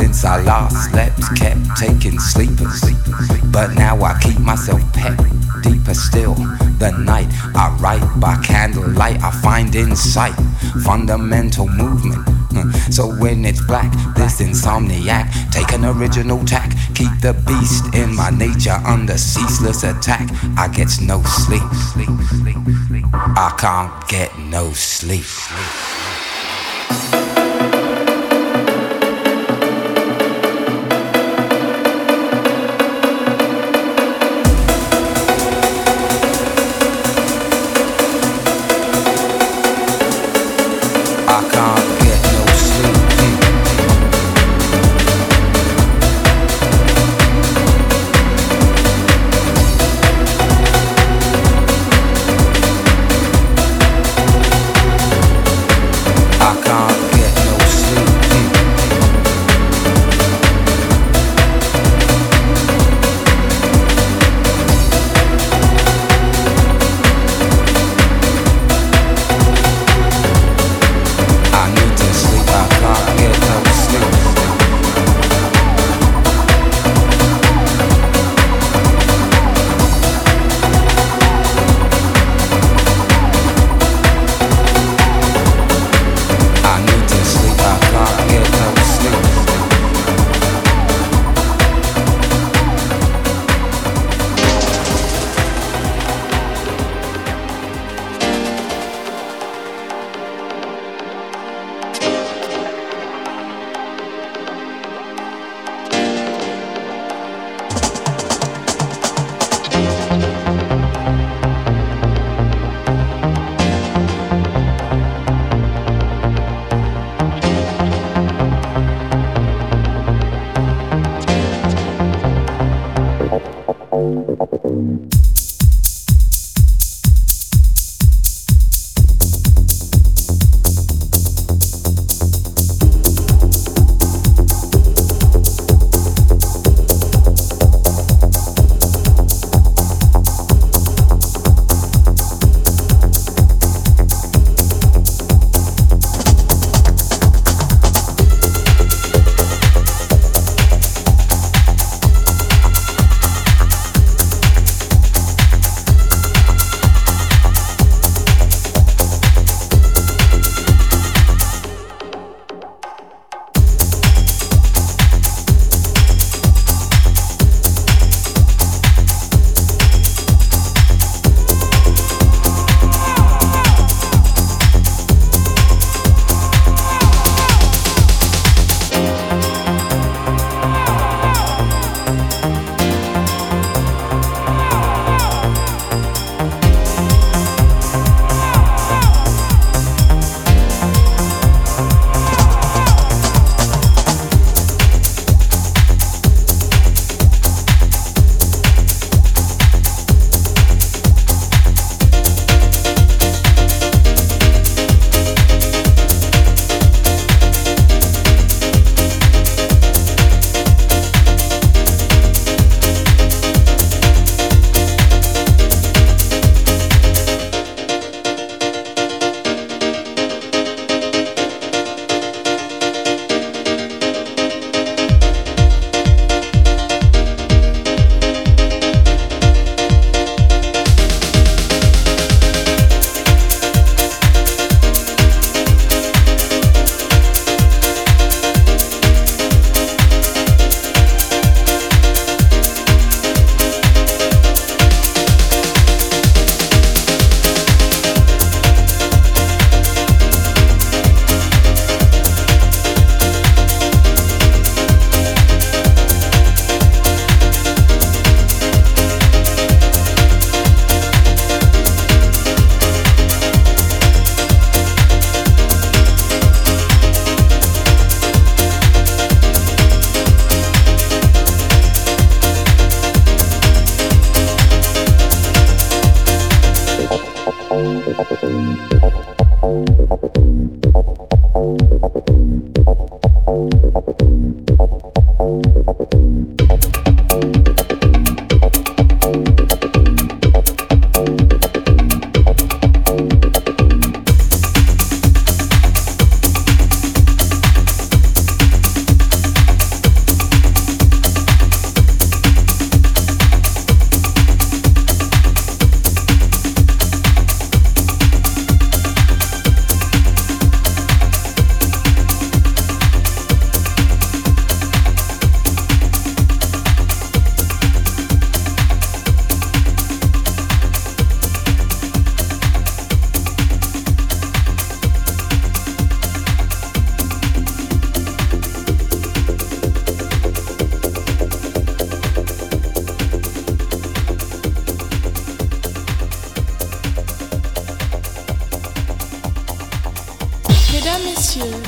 Since I last slept, kept taking sleepers. But now I keep myself pet deeper still. The night I write by candlelight, I find insight, fundamental movement. Hmm. So when it's black, this insomniac, take an original tack. Keep the beast in my nature under ceaseless attack. I get no sleep. I can't get no sleep.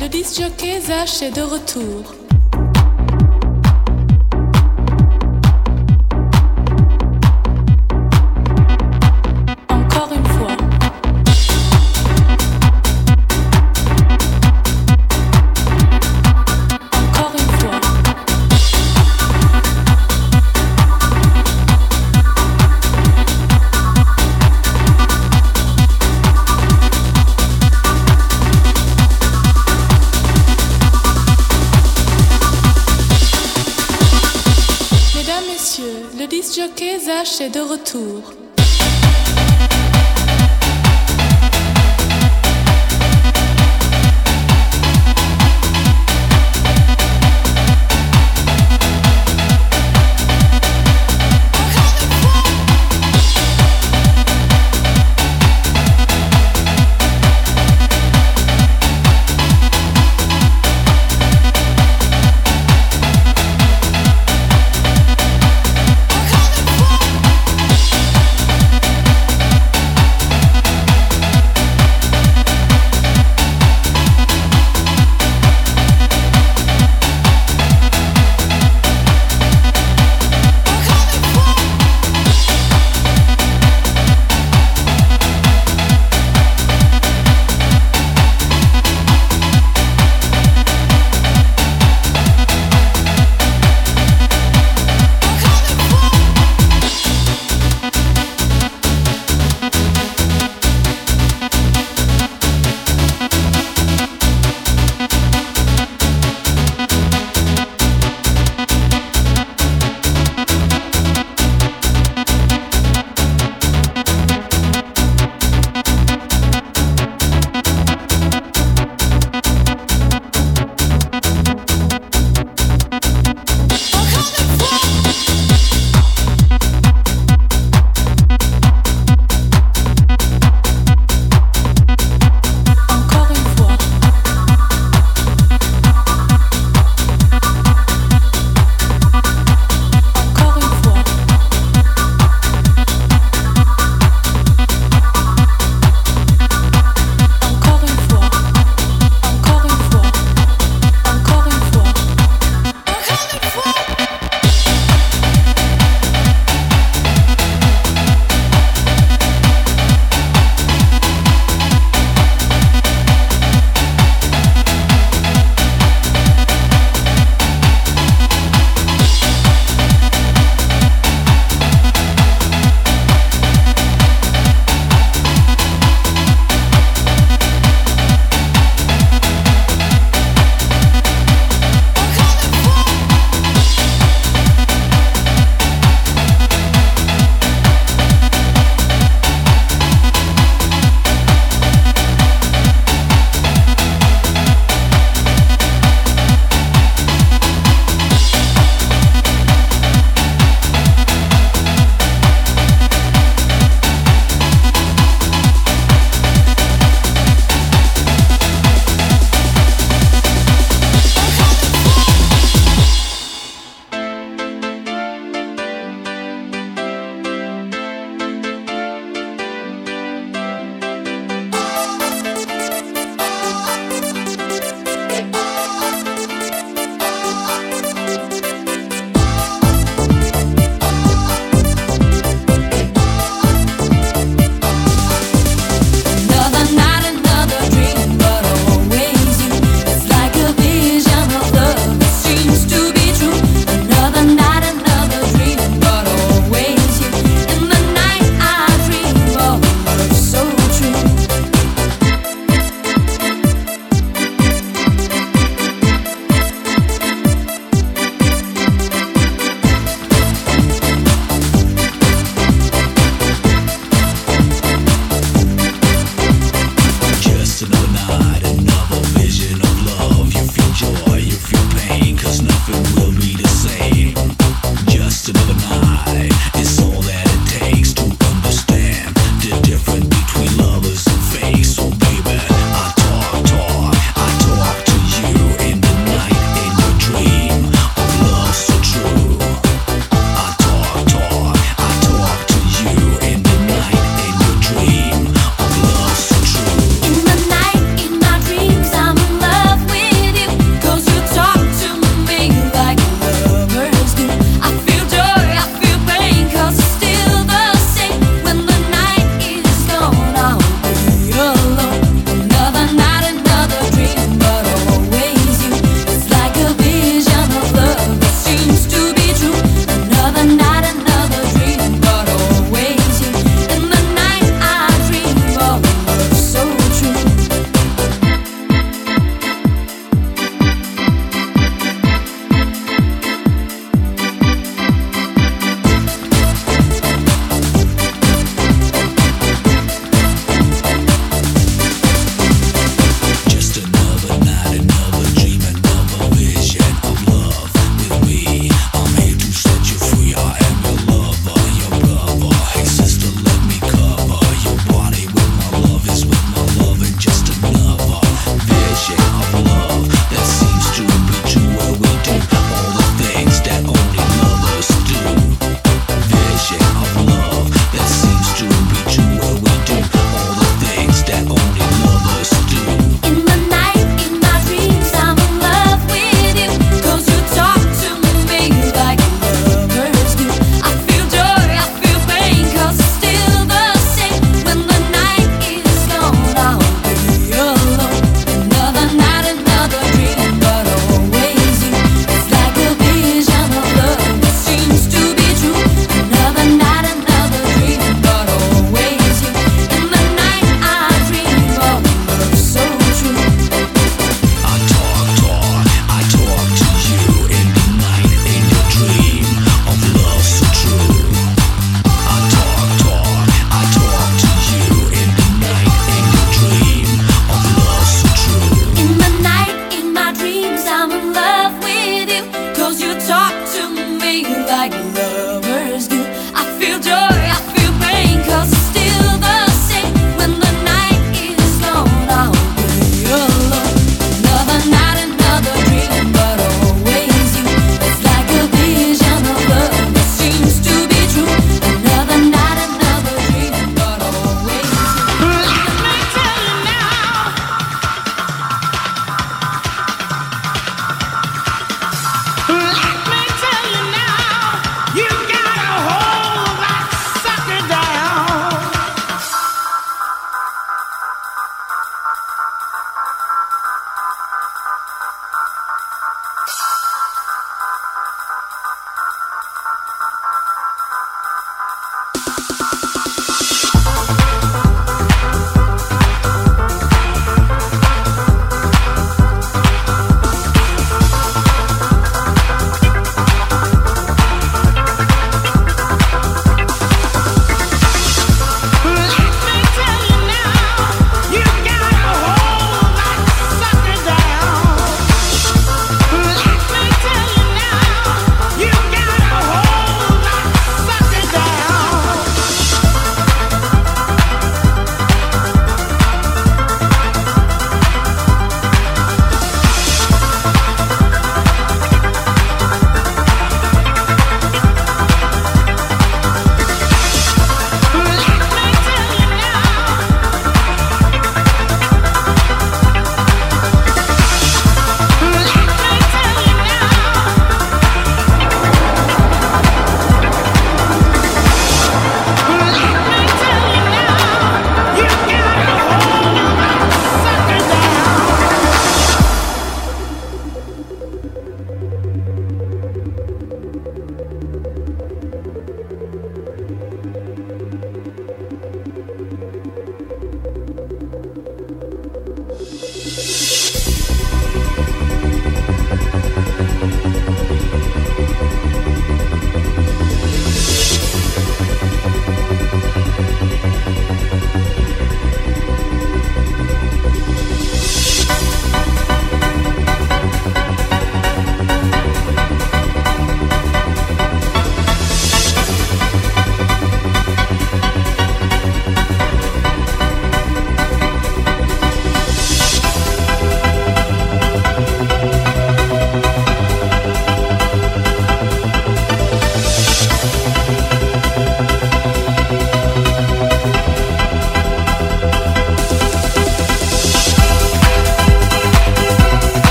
Le disjockey Zach est de retour. De retour.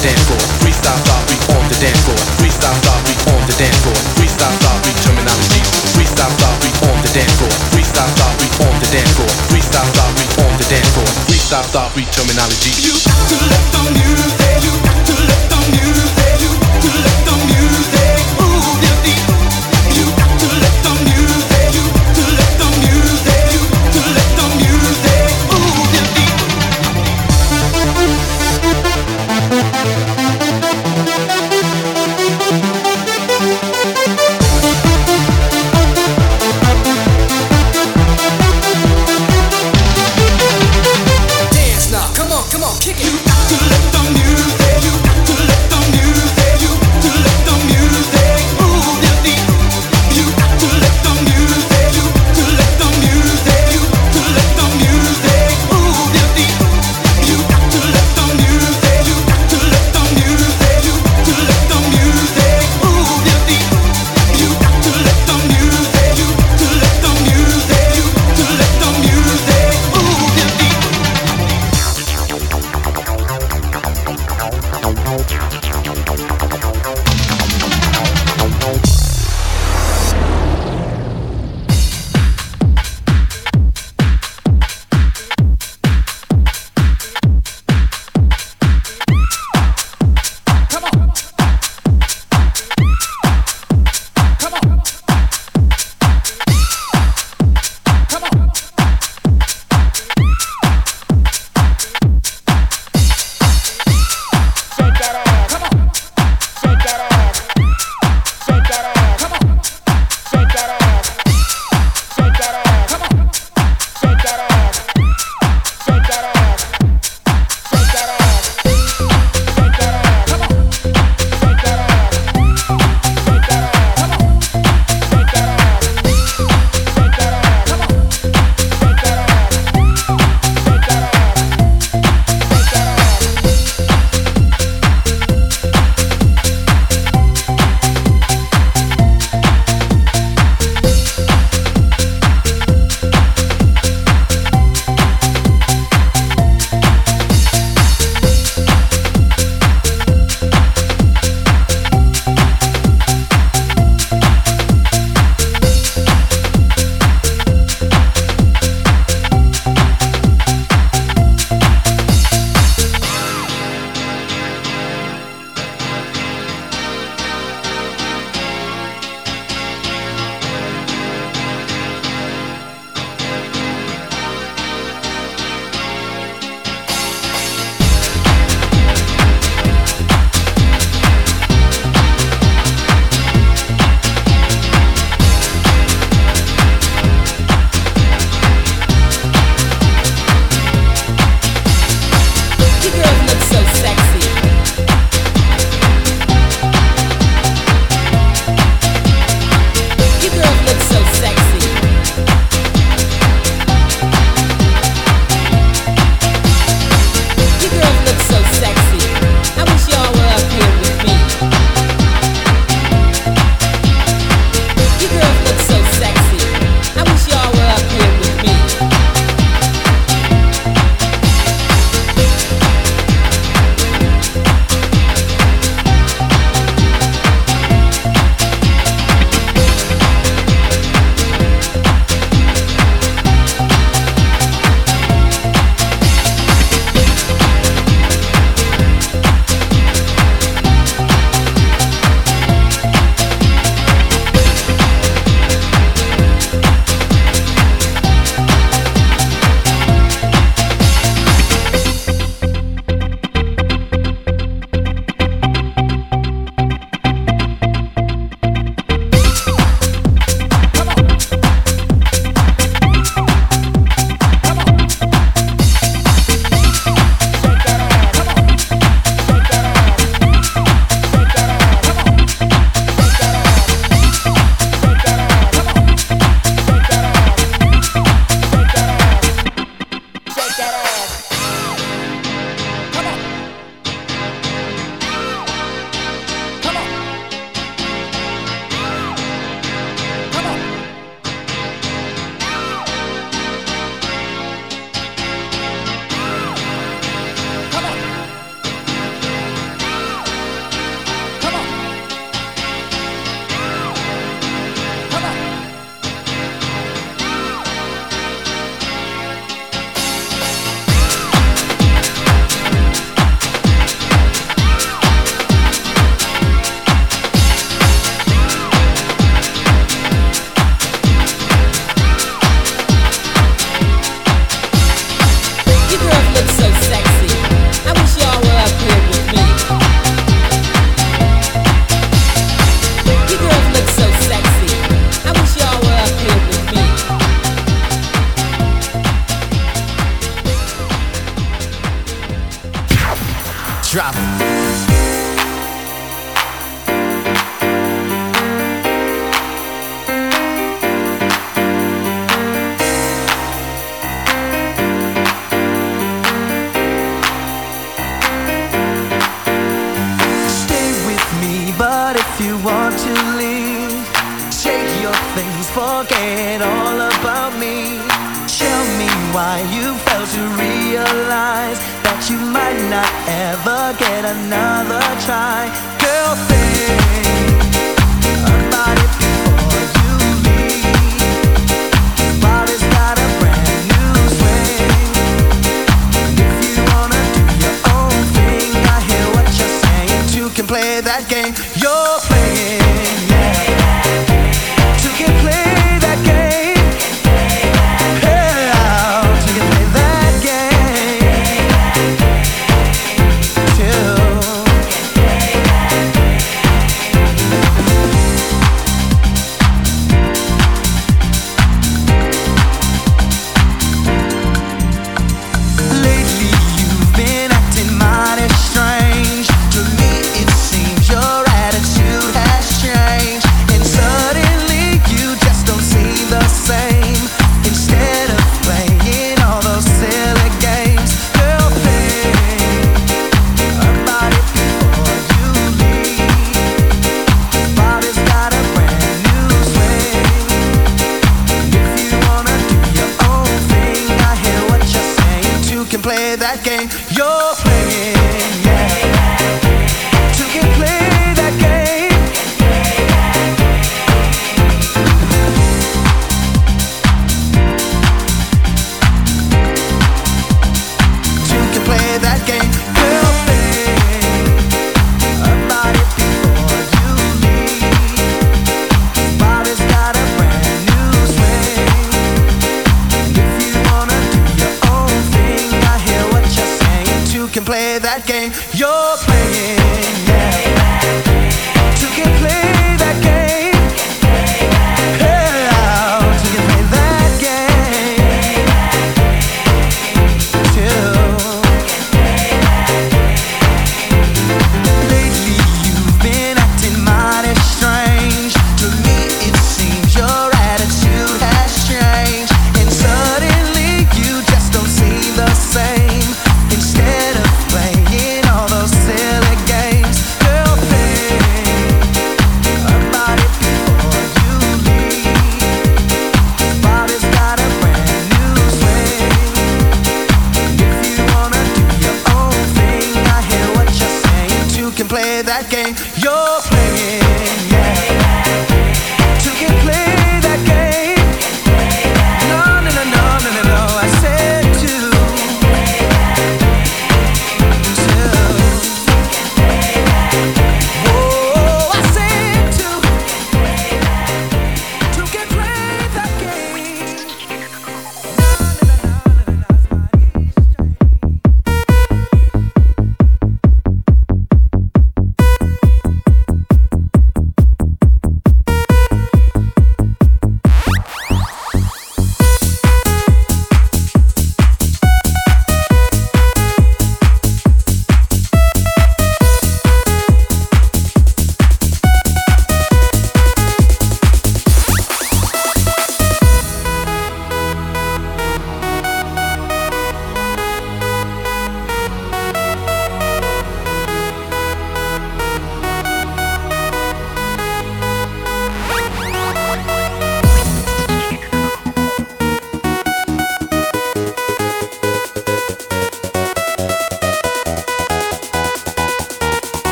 the dance floor. Freestyle style beat on the dance floor. Freestyle style we on the dance floor. Freestyle style we terminology. Freestyle style we on the dance floor. Freestyle style we on the dance floor. Freestyle style we on the dance floor. Freestyle style we terminology. You got to let the music. You got to let the music. You got to let the music.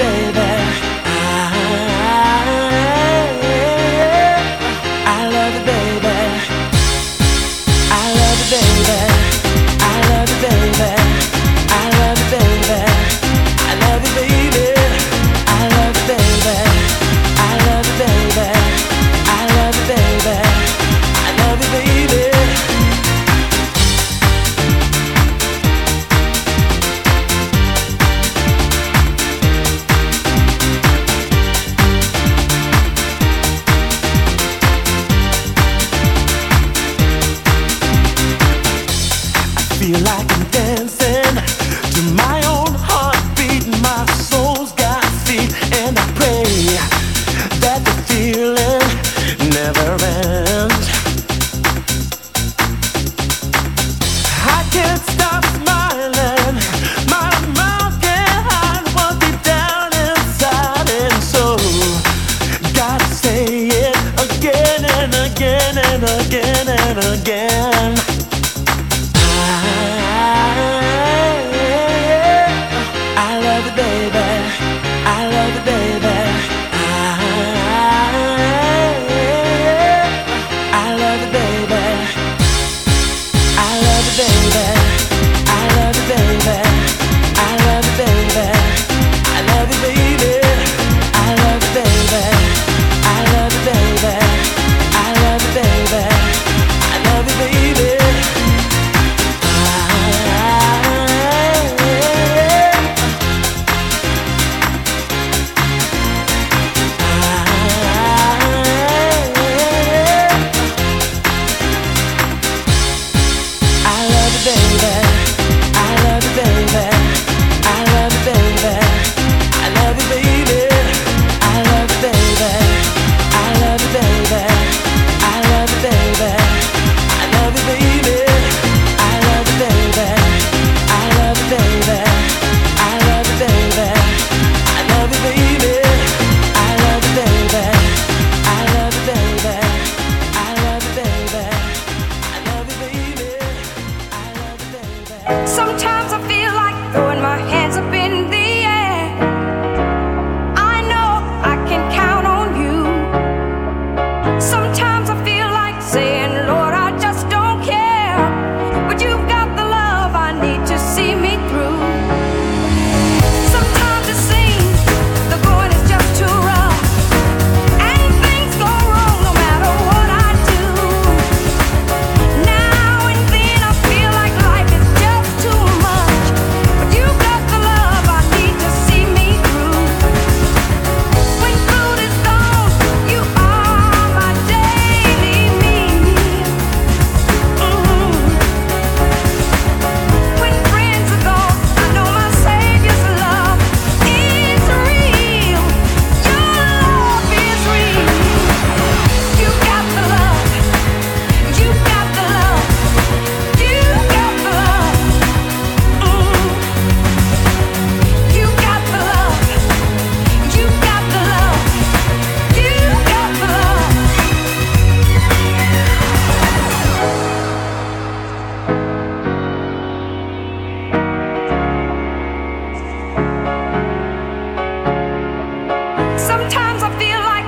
baby. Sometimes I feel like